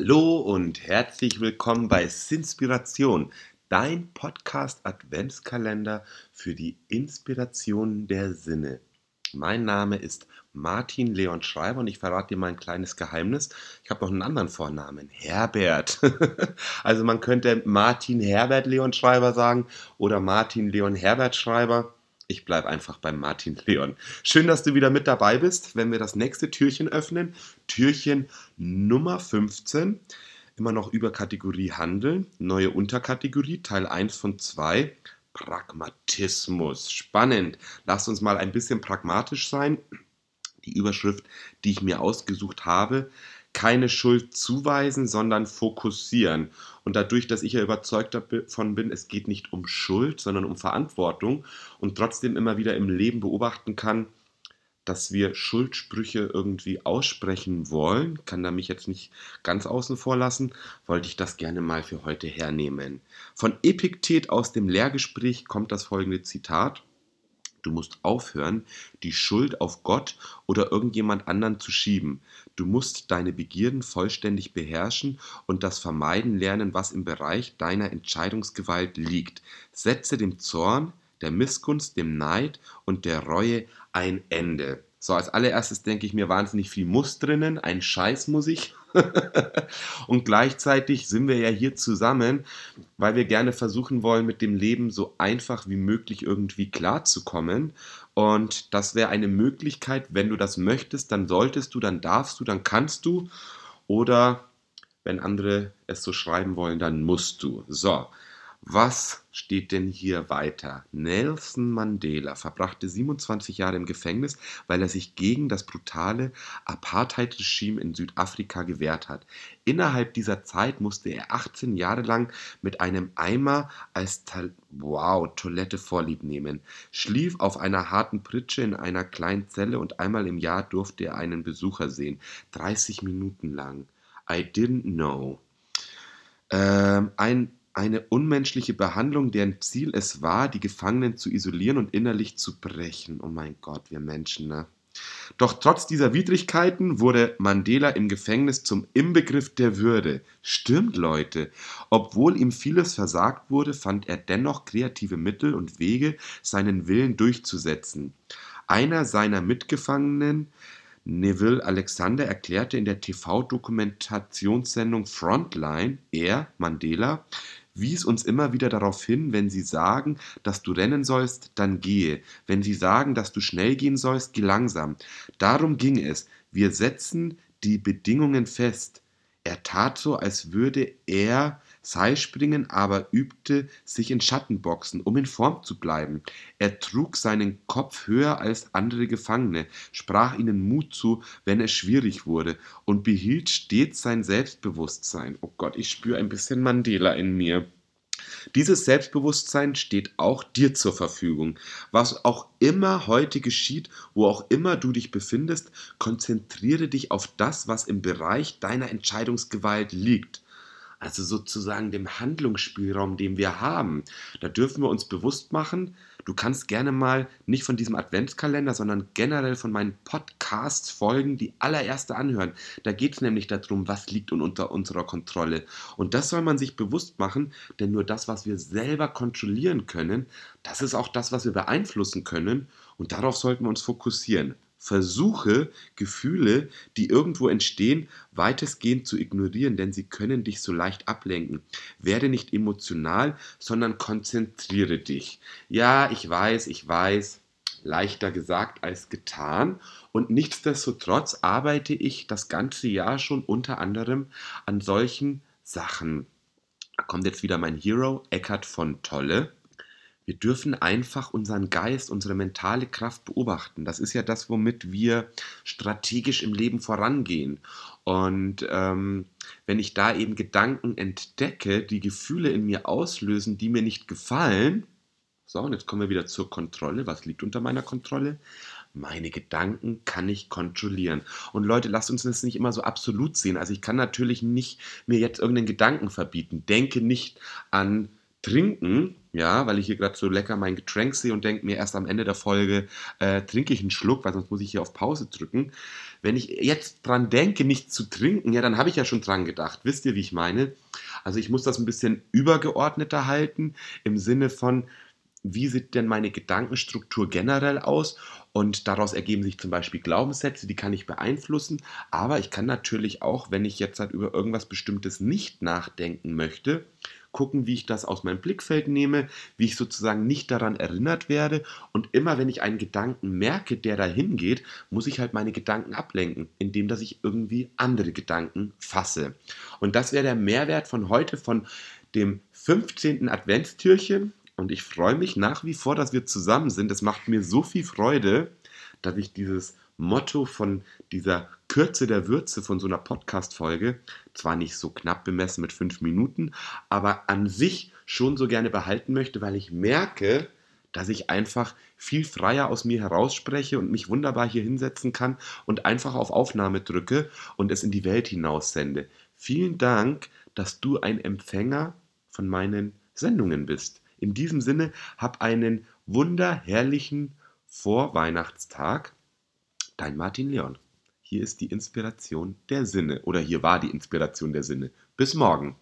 Hallo und herzlich willkommen bei Sinspiration, dein Podcast Adventskalender für die Inspiration der Sinne. Mein Name ist Martin Leon Schreiber und ich verrate dir mal ein kleines Geheimnis. Ich habe noch einen anderen Vornamen, Herbert. also man könnte Martin Herbert Leon Schreiber sagen oder Martin Leon Herbert Schreiber. Ich bleibe einfach beim Martin Leon. Schön, dass du wieder mit dabei bist, wenn wir das nächste Türchen öffnen. Türchen Nummer 15. Immer noch über Kategorie Handeln. Neue Unterkategorie, Teil 1 von 2. Pragmatismus. Spannend. Lass uns mal ein bisschen pragmatisch sein. Die Überschrift, die ich mir ausgesucht habe, keine Schuld zuweisen, sondern fokussieren. Und dadurch, dass ich ja überzeugt davon bin, es geht nicht um Schuld, sondern um Verantwortung und trotzdem immer wieder im Leben beobachten kann, dass wir Schuldsprüche irgendwie aussprechen wollen, kann da mich jetzt nicht ganz außen vor lassen, wollte ich das gerne mal für heute hernehmen. Von Epiktet aus dem Lehrgespräch kommt das folgende Zitat. Du musst aufhören, die Schuld auf Gott oder irgendjemand anderen zu schieben. Du musst deine Begierden vollständig beherrschen und das vermeiden lernen, was im Bereich deiner Entscheidungsgewalt liegt. Setze dem Zorn, der Missgunst, dem Neid und der Reue ein Ende. So, als allererstes denke ich mir wahnsinnig viel Muss drinnen, ein Scheiß muss ich. und gleichzeitig sind wir ja hier zusammen, weil wir gerne versuchen wollen, mit dem Leben so einfach wie möglich irgendwie klarzukommen. Und das wäre eine Möglichkeit, wenn du das möchtest, dann solltest du, dann darfst du, dann kannst du. Oder wenn andere es so schreiben wollen, dann musst du. So, was steht denn hier weiter? Nelson Mandela verbrachte 27 Jahre im Gefängnis, weil er sich gegen das brutale Apartheid-Regime in Südafrika gewehrt hat. Innerhalb dieser Zeit musste er 18 Jahre lang mit einem Eimer als wow, Toilette vorlieb nehmen, schlief auf einer harten Pritsche in einer kleinen Zelle und einmal im Jahr durfte er einen Besucher sehen. 30 Minuten lang. I didn't know. Ähm, ein eine unmenschliche Behandlung, deren Ziel es war, die Gefangenen zu isolieren und innerlich zu brechen. Oh mein Gott, wir Menschen, ne? Doch trotz dieser Widrigkeiten wurde Mandela im Gefängnis zum Inbegriff der Würde. Stimmt, Leute. Obwohl ihm vieles versagt wurde, fand er dennoch kreative Mittel und Wege, seinen Willen durchzusetzen. Einer seiner Mitgefangenen, Neville Alexander, erklärte in der TV-Dokumentationssendung Frontline, er, Mandela, wies uns immer wieder darauf hin, wenn sie sagen, dass du rennen sollst, dann gehe. Wenn sie sagen, dass du schnell gehen sollst, geh langsam. Darum ging es. Wir setzen die Bedingungen fest. Er tat so, als würde er Seilspringen aber übte sich in Schattenboxen, um in Form zu bleiben. Er trug seinen Kopf höher als andere Gefangene, sprach ihnen Mut zu, wenn es schwierig wurde, und behielt stets sein Selbstbewusstsein. Oh Gott, ich spüre ein bisschen Mandela in mir. Dieses Selbstbewusstsein steht auch dir zur Verfügung. Was auch immer heute geschieht, wo auch immer du dich befindest, konzentriere dich auf das, was im Bereich deiner Entscheidungsgewalt liegt also sozusagen dem Handlungsspielraum, den wir haben. Da dürfen wir uns bewusst machen, du kannst gerne mal nicht von diesem Adventskalender, sondern generell von meinen Podcasts folgen, die allererste anhören. Da geht es nämlich darum, was liegt unter unserer Kontrolle. Und das soll man sich bewusst machen, denn nur das, was wir selber kontrollieren können, das ist auch das, was wir beeinflussen können. Und darauf sollten wir uns fokussieren. Versuche, Gefühle, die irgendwo entstehen, weitestgehend zu ignorieren, denn sie können dich so leicht ablenken. Werde nicht emotional, sondern konzentriere dich. Ja, ich weiß, ich weiß, leichter gesagt als getan. Und nichtsdestotrotz arbeite ich das ganze Jahr schon unter anderem an solchen Sachen. Da kommt jetzt wieder mein Hero, Eckhard von Tolle. Wir dürfen einfach unseren Geist, unsere mentale Kraft beobachten. Das ist ja das, womit wir strategisch im Leben vorangehen. Und ähm, wenn ich da eben Gedanken entdecke, die Gefühle in mir auslösen, die mir nicht gefallen, so, und jetzt kommen wir wieder zur Kontrolle. Was liegt unter meiner Kontrolle? Meine Gedanken kann ich kontrollieren. Und Leute, lasst uns das nicht immer so absolut sehen. Also ich kann natürlich nicht mir jetzt irgendeinen Gedanken verbieten. Denke nicht an trinken, ja, weil ich hier gerade so lecker mein Getränk sehe und denke mir erst am Ende der Folge, äh, trinke ich einen Schluck, weil sonst muss ich hier auf Pause drücken. Wenn ich jetzt dran denke, nicht zu trinken, ja, dann habe ich ja schon dran gedacht. Wisst ihr, wie ich meine? Also ich muss das ein bisschen übergeordneter halten, im Sinne von, wie sieht denn meine Gedankenstruktur generell aus? Und daraus ergeben sich zum Beispiel Glaubenssätze, die kann ich beeinflussen. Aber ich kann natürlich auch, wenn ich jetzt halt über irgendwas Bestimmtes nicht nachdenken möchte, gucken, wie ich das aus meinem Blickfeld nehme, wie ich sozusagen nicht daran erinnert werde. Und immer wenn ich einen Gedanken merke, der dahin geht, muss ich halt meine Gedanken ablenken, indem dass ich irgendwie andere Gedanken fasse. Und das wäre der Mehrwert von heute, von dem 15. Adventstürchen. Und ich freue mich nach wie vor, dass wir zusammen sind. Es macht mir so viel Freude, dass ich dieses Motto von dieser Kürze der Würze von so einer Podcast-Folge, zwar nicht so knapp bemessen mit fünf Minuten, aber an sich schon so gerne behalten möchte, weil ich merke, dass ich einfach viel freier aus mir herausspreche und mich wunderbar hier hinsetzen kann und einfach auf Aufnahme drücke und es in die Welt hinaus sende. Vielen Dank, dass du ein Empfänger von meinen Sendungen bist. In diesem Sinne, hab einen wunderherrlichen Vorweihnachtstag Dein Martin Leon. Hier ist die Inspiration der Sinne oder hier war die Inspiration der Sinne. Bis morgen.